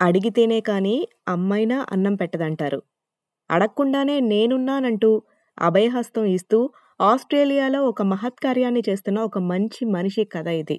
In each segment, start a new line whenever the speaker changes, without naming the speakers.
అడిగితేనే కానీ అమ్మైనా అన్నం పెట్టదంటారు. అడగకుండానే నేనున్నానంటూ అభయహస్తం ఇస్తూ ఆస్ట్రేలియాలో ఒక మహత్కార్యాన్ని చేస్తున్న ఒక మంచి మనిషి కథ ఇది.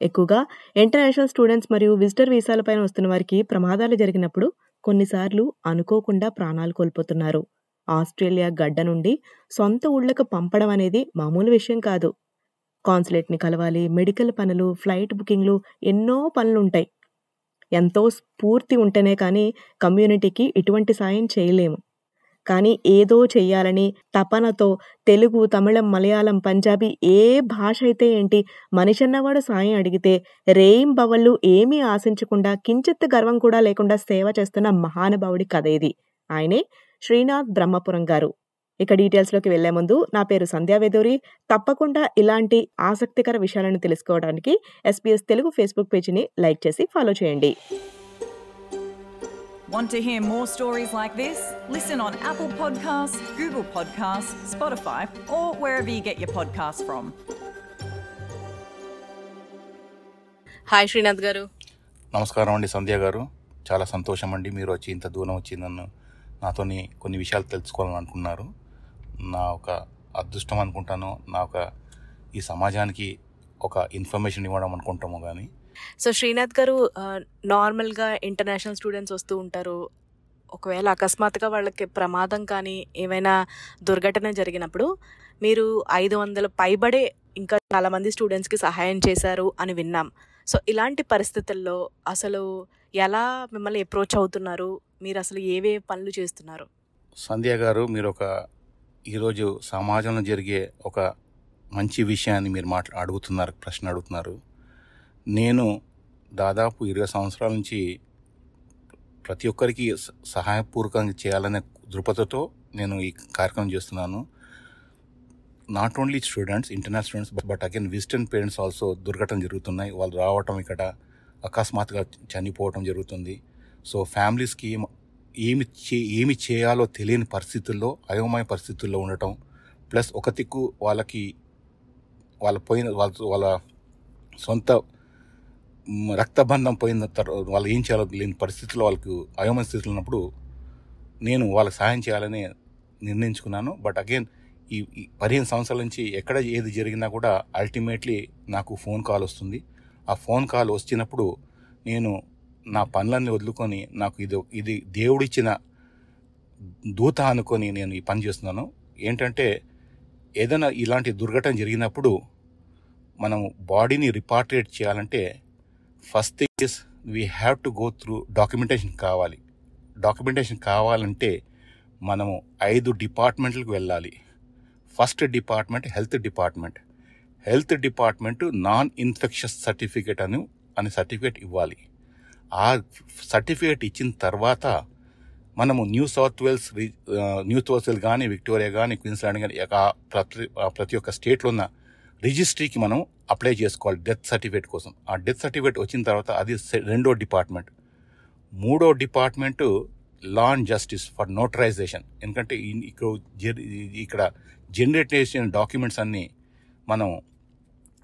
ఎక్కువగా ఇంటర్నేషనల్ స్టూడెంట్స్ మరియు విజిటర్ వీసాలపైన వస్తున్న వారికి ప్రమాదాలు జరిగినప్పుడు కొన్నిసార్లు అనుకోకుండా ప్రాణాలు కోల్పోతున్నారు. ఆస్ట్రేలియా గడ్డ నుండి సొంత ఊళ్ళకు పంపడం అనేది మామూలు విషయం కాదు. కాన్సులేట్‌ని కలవాలి, మెడికల్ పనులు, ఫ్లైట్ బుకింగ్‌లు ఎన్నో పనులుంటాయి. ఎంతో స్ఫూర్తి ఉంటేనే కానీ కమ్యూనిటీకి ఇటువంటి సాయం చేయలేము. కానీ ఏదో చెయ్యాలని తపనతో తెలుగు, తమిళం, మలయాళం, పంజాబీ ఏ భాష అయితే ఏంటి మనిషన్నవాడు సాయం అడిగితే రేయింబవళ్ళు ఏమీ ఆశించకుండా కించిత్ గర్వం కూడా లేకుండా సేవ చేస్తున్న మహానుభావుడి కథ ఇది. ఆయనే శ్రీనాథ్ బ్రహ్మపురం గారు. ఇక డీటెయిల్స్‌లోకి వెళ్ళే ముందు నా పేరు సంధ్యా వేదూరి. తప్పకుండా ఇలాంటి ఆసక్తికర విషయాలను తెలుసుకోవడానికి ఎస్‌బీఎస్ తెలుగు ఫేస్‌బుక్ పేజీని లైక్ చేసి ఫాలో చేయండి.
Want to hear more stories like this? Listen on Apple Podcasts, Google Podcasts, Spotify, or wherever you get your podcasts from.
Hi Srinath garu.
నమస్కారం అండి సంధ్య గారు చాలా సంతోషం అండి మీరు వచ్చి ఇంత దూరం వచ్చి నన్ను నాతోని కొన్ని విషయాలు తెలుసుకోవాలని అనుకున్నారు నా ఒక అదృష్టం అనుకుంటాను నా ఒక ఈ సమాజానికి ఒక ఇన్ఫర్మేషన్ ఇవ్వడం అనుకుంటాము కానీ
సో శ్రీనాథ్ గారు నార్మల్‌గా ఇంటర్నేషనల్ స్టూడెంట్స్ వస్తూ ఉంటారు. ఒకవేళ అకస్మాత్తుగా వాళ్ళకి ప్రమాదం కానీ, ఏమైనా దుర్ఘటన జరిగినప్పుడు మీరు 500 పైబడే ఇంకా చాలామంది స్టూడెంట్స్‌కి సహాయం చేశారు అని విన్నాం. సో ఇలాంటి పరిస్థితుల్లో అసలు ఎలా మిమ్మల్ని అప్రోచ్ అవుతున్నారు? మీరసలు ఏవే పనులు చేస్తున్నారు?
సంధ్య గారు మీరు ఒక ఈరోజు సమాజంలో జరిగే ఒక మంచి విషయాన్ని మీరు మాట్లా అడుగుతున్నారు ప్రశ్న అడుగుతున్నారు. నేను దాదాపు ఇరవై సంవత్సరాల నుంచి ప్రతి ఒక్కరికి సహాయపూర్వకంగా చేయాలనే దృపథతో నేను ఈ కార్యక్రమం చేస్తున్నాను. Not only students internal students but again visiting parents also దుర్ఘటన జరుగుతున్నాయి. వాళ్ళు రావటం ఇక్కడ అకస్మాత్తుగా చనిపోవటం జరుగుతుంది. సో ఫ్యామిలీస్కి ఏమి చే ఏమి చేయాలో తెలియని పరిస్థితుల్లో అయోమయ పరిస్థితుల్లో ఉండటం ప్లస్ ఒక దిక్కు వాళ్ళకి వాళ్ళ పోయిన వాళ్ళ వాళ్ళ సొంత రక్తబంధం పోయిన తర్వాత వాళ్ళు ఏం చేయాలో లేని పరిస్థితుల్లో వాళ్ళకు అయోమయ స్థితిలో ఉన్నప్పుడు నేను వాళ్ళకి సహాయం చేయాలని నిర్ణయించుకున్నాను. బట్ అగైన్ ఈ ఈ పదిహేను సంవత్సరాల నుంచి ఎక్కడ ఏది జరిగినా కూడా అల్టిమేట్లీ నాకు ఫోన్ కాల్ వస్తుంది. ఆ ఫోన్ కాల్ వచ్చినప్పుడు నేను నా పనులన్నీ వదులుకొని నాకు ఇది ఇది దేవుడిచ్చిన దూత అనుకొని నేను ఈ పని చేస్తున్నాను. ఏంటంటే ఏదైనా ఇలాంటి దుర్ఘటన జరిగినప్పుడు మనం బాడీని రిపార్ట్రియేట్ చేయాలంటే first thing is we have to go through documentation కావాలి. డాక్యుమెంటేషన్ కావాలంటే మనము ఐదు డిపార్ట్మెంట్లకు వెళ్ళాలి. First department health department. Health department non infectious certificate అని అనే సర్టిఫికేట్ ఇవ్వాలి. ఆ సర్టిఫికేట్ ఇచ్చిన తర్వాత మనము New South Wales New South Wales కానీ విక్టోరియా కానీ క్వీన్స్లాండ్ కానీ ప్రతి ఆ ప్రతి ఒక్క స్టేట్లో ఉన్న రిజిస్ట్రీకి మనం అప్లై చేసుకోవాలి డెత్ సర్టిఫికేట్ కోసం. ఆ డెత్ సర్టిఫికేట్ వచ్చిన తర్వాత అది సె- రెండో డిపార్ట్మెంట్. మూడో department law and justice for notarization ఎందుకంటే ఇక్కడ ఇక్కడ జనరేట్ చేసిన డాక్యుమెంట్స్ అన్నీ మనం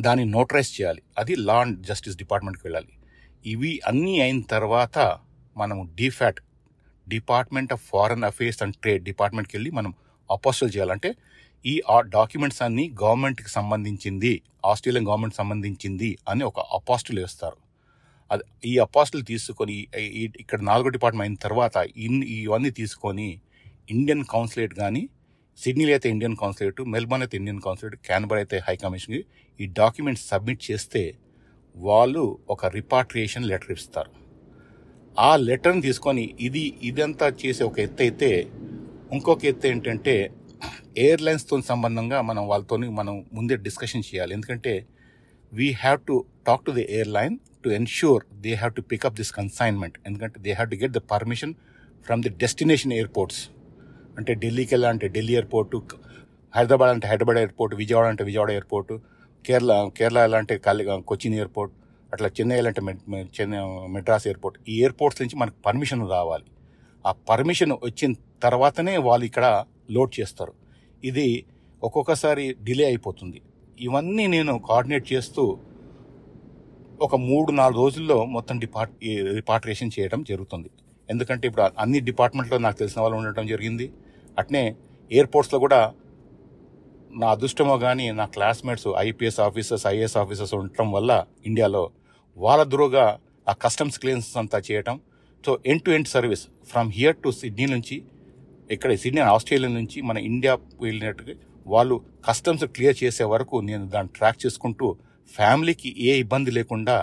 దాన్ని నోటరైజ్ చేయాలి. అది లా అండ్ జస్టిస్ డిపార్ట్మెంట్కి వెళ్ళాలి. ఇవి అన్నీ అయిన తర్వాత మనం DFAT department of foreign affairs and trade డిపార్ట్మెంట్కి వెళ్ళి మనం అపోస్టల్ చేయాలంటే ఈ డాక్యుమెంట్స్ అన్ని గవర్నమెంట్కి సంబంధించింది ఆస్ట్రేలియన్ గవర్నమెంట్ సంబంధించింది అని ఒక అపాస్టులు వేస్తారు. అది ఈ అపాస్టులు తీసుకొని ఇక్కడ నాలుగో డిపార్ట్మెంట్ అయిన తర్వాత ఇన్ ఇవన్నీ తీసుకొని ఇండియన్ కౌన్సిలేట్ కానీ సిడ్నీలో అయితే ఇండియన్ కౌన్సిలేట్ మెల్బర్న్ అయితే ఇండియన్ కౌన్సిలేట్ క్యాన్బర్ అయితే హై కమిషన్కి ఈ డాక్యుమెంట్స్ సబ్మిట్ చేస్తే వాళ్ళు ఒక రిపాట్రియేషన్ లెటర్ ఇస్తారు. ఆ లెటర్ని తీసుకొని ఇది ఇదంతా చేసే ఒక ఎత్తు అయితే ఇంకొక ఎత్తు ఏంటంటే ఎయిర్లైన్స్తో సంబంధంగా మనం వాళ్ళతోని మనం ముందే డిస్కషన్ చేయాలి. ఎందుకంటే we have to talk to the airline to ensure they have to pick up this consignment ఎందుకంటే they have to get the permission from the destination airports అంటే ఢిల్లీకి వెళ్ళాలంటే ఢిల్లీ ఎయిర్పోర్టు హైదరాబాద్ అంటే హైదరాబాద్ ఎయిర్పోర్ట్ విజయవాడ అంటే విజయవాడ ఎయిర్పోర్టు కేరళ కేరళ లాంటి కాలి కొచ్చిన్ ఎయిర్పోర్ట్ అట్లా చెన్నై లాంటి చెన్నై మెడ్రాస్ ఎయిర్పోర్ట్ ఈ ఎయిర్పోర్ట్స్ నుంచి మనకు పర్మిషన్ రావాలి. ఆ పర్మిషన్ వచ్చిన తర్వాతనే వాళ్ళు ఇక్కడ లోడ్ చేస్తారు. ఇది ఒక్కొక్కసారి డిలే అయిపోతుంది. ఇవన్నీ నేను కోఆర్డినేట్ చేస్తూ ఒక మూడు నాలుగు రోజుల్లో మొత్తం డిపార్ట్ రిపార్ట్రేషన్ చేయడం జరుగుతుంది. ఎందుకంటే ఇప్పుడు అన్ని డిపార్ట్మెంట్లో నాకు తెలిసిన వాళ్ళు ఉండటం జరిగింది. అట్నే ఎయిర్పోర్ట్స్లో కూడా నా అదృష్టమో కానీ నా classmates IPS officers IAS officers ఉండటం వల్ల ఇండియాలో వాళ్ళ దూరుగా ఆ కస్టమ్స్ క్లియరెన్స్ అంతా చేయటం. So end to end service from here to Sydney నుంచి ఇక్కడ సిడ్నీ ఆస్ట్రేలియా నుంచి మన ఇండియా వెళ్ళినట్టుగా వాళ్ళు కస్టమ్స్ క్లియర్ చేసే వరకు నేను దాన్ని ట్రాక్ చేసుకుంటూ ఫ్యామిలీకి ఏ ఇబ్బంది లేకుండా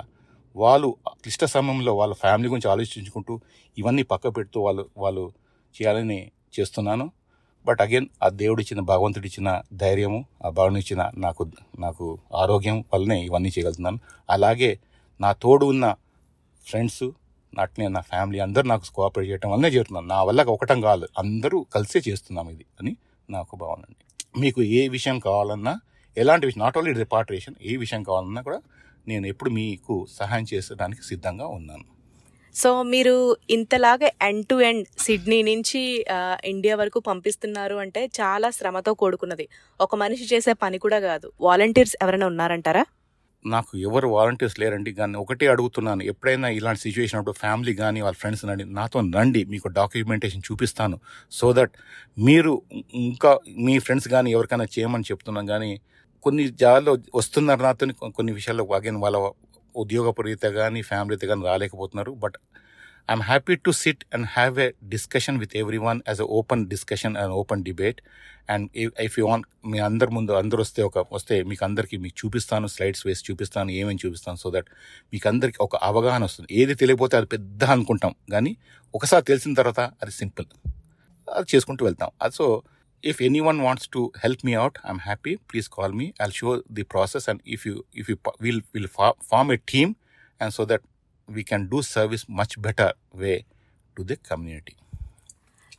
వాళ్ళు క్లిష్ట సమయంలో వాళ్ళ ఫ్యామిలీ గురించి ఆలోచించుకుంటూ ఇవన్నీ పక్క పెడుతూ వాళ్ళు వాళ్ళు చేయాలని చేస్తున్నాను. బట్ అగైన్ ఆ దేవుడు ఇచ్చిన భగవంతుడు ఇచ్చిన ధైర్యము ఆ భగవంతుడు ఇచ్చిన నాకు నాకు ఆరోగ్యం వల్లనే ఇవన్నీ చేయగలుగుతున్నాను. అలాగే నా తోడు ఉన్న ఫ్రెండ్స్ అట్లే నా ఫ్యామిలీ అందరూ నాకు కోఆపరేట్ చేయడం వల్లనే చేస్తున్నాను నా వల్ల ఒకటం కాదు అందరూ కలిసే చేస్తున్నాం ఇది అని నాకు భావన అండి మీకు ఏ విషయం కావాలన్నా ఎలాంటి విషయం నాట్ ఓన్లీ రిపార్టరేషన్ ఏ విషయం కావాలన్నా కూడా నేను ఎప్పుడు మీకు సహాయం చేసడానికి సిద్ధంగా ఉన్నాను.
సో మీరు ఇంతలాగా ఎండ్ టు ఎండ్ సిడ్నీ నుంచి ఇండియా వరకు పంపిస్తున్నారు అంటే చాలా శ్రమతో కూడుకున్నది. ఒక మనిషి చేసే పని కూడా కాదు. వాలంటీర్స్ ఎవరైనా ఉన్నారంటారా?
నాకు ఎవరు వాలంటీర్స్ లేరండి. కానీ ఒకటే అడుగుతున్నాను. ఎప్పుడైనా ఇలాంటి సిచ్యువేషన్ అప్పుడు ఫ్యామిలీ కానీ వాళ్ళ ఫ్రెండ్స్ రండి నాతో రండి మీకు డాక్యుమెంటేషన్ చూపిస్తాను. సో దట్ మీరు ఇంకా మీ ఫ్రెండ్స్ కానీ ఎవరికైనా చేయమని చెప్తున్నాం కానీ కొన్ని జాగాల్లో వస్తున్నారు నాతో కొన్ని విషయాల్లో అగైన్ వాళ్ళ ఉద్యోగపరీత కానీ ఫ్యామిలీతో కానీ రాలేకపోతున్నారు. But I'm happy to sit and have a discussion with everyone as a open discussion and open debate and if you want me అందరి ముందు అందరు వస్తే ఒక వస్తే మీకు అందరికీ మీకు చూపిస్తాను స్లైడ్స్ వేసి చూపిస్తాను ఏమేమి చూపిస్తాను సో దట్ మీకు అందరికీ ఒక అవగాహన వస్తుంది. ఏది తెలియకపోతే అది పెద్ద అనుకుంటాం. కానీ ఒకసారి తెలిసిన తర్వాత అది సింపుల్. అది చేసుకుంటూ వెళ్తాం. అది so if anyone wants to help me out I'm happy please call me I'll show the process and if you if you will will form a team and so that we can do service much better way to the community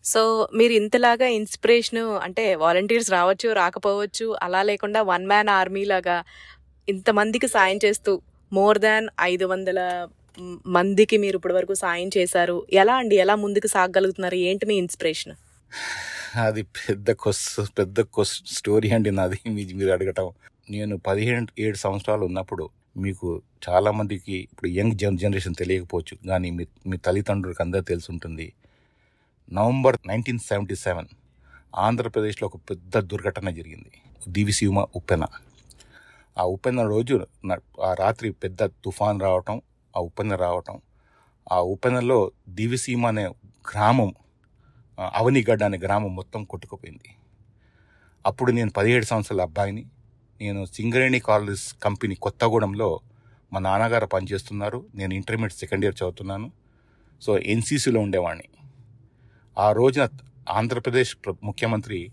so మీరు ఇంతలాగా inspiration అంటే volunteers రావచ్చు రాకపోవచ్చు అలా లేకుండా one man army లాగా ఇంతమందికి సాయం చేస్తూ మోర్ దాన్ ఐదు వందల మందికి మీరు ఇప్పటి వరకు సాయం చేశారు. ఎలా అండి? ఎలా ముందుకు సాగగలుగుతున్నారు? ఏంటి మీ ఇన్స్పిరేషన్
అది పెద్ద కొస్ పెద్ద కొస్ స్టోరీ అండి నాది. మీరు అడగటం. నేను పదిహేను ఏడు సంవత్సరాలు ఉన్నప్పుడు మీకు చాలా మందికి ఇప్పుడు యంగ్ జన్ జనరేషన్ తెలియకపోవచ్చు కానీ మీ మీ తల్లిదండ్రులకు అందరూ తెలిసి ఉంటుంది నవంబర్ నైన్టీన్ సెవెంటీ సెవెన్ ఆంధ్రప్రదేశ్లో ఒక పెద్ద దుర్ఘటన జరిగింది. దివిసీమ ఉప్పెన. ఆ ఉప్పెన రోజు న- ఆ రాత్రి పెద్ద తుఫాన్ రావటం ఆ ఉప్పెన రావటం. ఆ ఉప్పెనలో దివిసీమ అనే గ్రామం అవనిగడ్డ అనే గ్రామం మొత్తం కొట్టుకుపోయింది. అప్పుడు నేను పదిహేడు సంవత్సరాల అబ్బాయిని నేను సింగరేణి కాలేజ్ కంపెనీ కొత్తగూడెంలో మా నాన్నగారు పనిచేస్తున్నారు. నేను ఇంటర్మీడియట్ సెకండ్ ఇయర్ చదువుతున్నాను. సో ఎన్సీసీలో ఉండేవాడిని. ఆ రోజున ఆంధ్రప్రదేశ్ ముఖ్యమంత్రి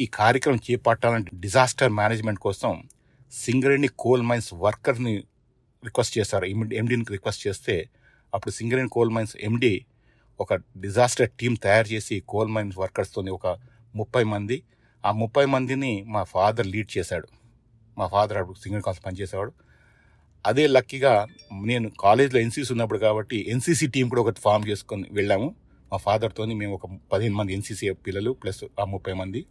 ఈ కార్యక్రమం చేపట్టాలంటే డిజాస్టర్ మేనేజ్మెంట్ కోసం సింగరేణి కోల్ మైన్స్ వర్కర్ని రిక్వెస్ట్ చేశారు. ఎండీని రిక్వెస్ట్ చేస్తే అప్పుడు సింగరేణి కోల్ మైన్స్ ఎండీ ఒక డిజాస్టర్ టీం తయారు చేసి కోల్ మైన్స్ వర్కర్స్తో ఒక ముప్పై మంది. ఆ ముప్పై మందిని మా ఫాదర్ లీడ్ చేశాడు. మా ఫాదర్ అప్పుడు సింగిల్ కాలేజ్ పనిచేసేవాడు అదే లక్కీగా నేను కాలేజ్లో ఎన్సీసీ ఉన్నప్పుడు కాబట్టి ఎన్సీసీ టీం కూడా ఒకటి ఫామ్ చేసుకొని వెళ్ళాము. మా ఫాదర్తో మేము ఒక పదిహేను మంది ఎన్సీసీ పిల్లలు ప్లస్ ఆ ముప్పై మంది.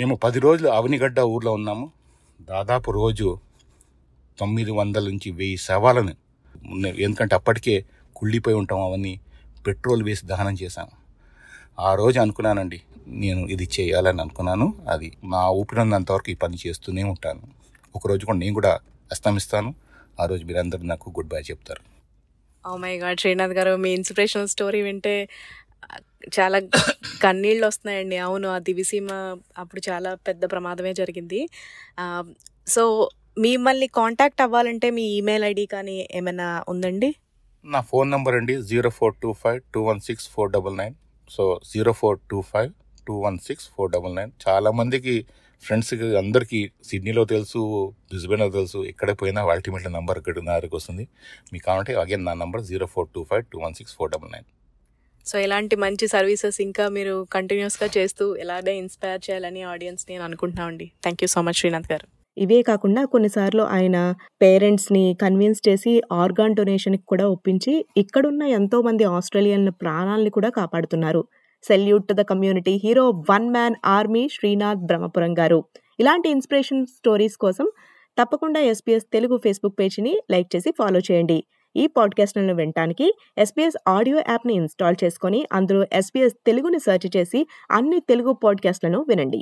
మేము పది రోజులు అవనిగడ్డ ఊర్లో ఉన్నాము. దాదాపు రోజు తొమ్మిది వందల నుంచి వెయ్యి శవాలను ఎందుకంటే అప్పటికే కుళ్ళిపోయి ఉంటాం అవన్నీ. పెట్రోల్ వేసి దహనం చేశాను. ఆ రోజు అనుకున్నానండి నేను ఇది చేయాలని అనుకున్నాను. అది నా ఊపిరినంత వరకు ఈ పని చేస్తూనే ఉంటాను. ఒకరోజు కూడా నేను కూడా అస్తమిస్తాను. ఆ రోజు మీరందరూ నాకు గుడ్ బై చెప్తారు.
Oh oh my Srinath garu మీ ఇన్స్పిరేషనల్ స్టోరీ వింటే చాలా కన్నీళ్ళు వస్తున్నాయండి. అవును ఆ దివిసీమ అప్పుడు చాలా పెద్ద ప్రమాదమే జరిగింది. సో మిమ్మల్ని కాంటాక్ట్ అవ్వాలంటే మీ ఈమెయిల్ ఐడి కానీ ఏమైనా ఉందండి?
నా ఫోన్ నెంబర్ అండి zero four two five two one six four double nine. So zero four two five two one six four double nine. చాలామందికి ఫ్రెండ్స్కి అందరికీ సిడ్నీలో తెలుసు బ్రిస్బెన్లో తెలుసు ఎక్కడ పోయినా అల్టిమేట్లీ నంబర్ ఇక్కడ నా దగ్గరికి వస్తుంది. మీకు కావాలంటే అగైన్ నా number zero four two five two one six four double nine.
So ఇలాంటి మంచి సర్వీసెస్ ఇంకా మీరు కంటిన్యూస్గా చేస్తూ ఎలాగే ఇన్స్పైర్ చేయాలని ఆడియన్స్ నేను అనుకుంటున్నామండి thank you so much Srinath garu.
ఇవే కాకుండా కొన్నిసార్లు ఆయన పేరెంట్స్ని కన్విన్స్ చేసి ఆర్గాన్ డొనేషన్కి కూడా ఒప్పించి ఇక్కడున్న ఎంతో మంది ఆస్ట్రేలియన్ల ప్రాణాలని కూడా కాపాడుతున్నారు. Salute to the community hero one man army Srinath Brahmapuram garu. ఇలాంటి ఇన్స్పిరేషన్ స్టోరీస్ కోసం తప్పకుండా ఎస్పీఎస్ తెలుగు ఫేస్బుక్ పేజ్ని లైక్ చేసి ఫాలో చేయండి. ఈ పాడ్కాస్ట్లను వినడానికి ఎస్పీఎస్ ఆడియో యాప్ని ఇన్స్టాల్ చేసుకొని అందులో ఎస్పీఎస్ తెలుగుని సెర్చ్ చేసి అన్ని తెలుగు పాడ్కాస్ట్లను వినండి.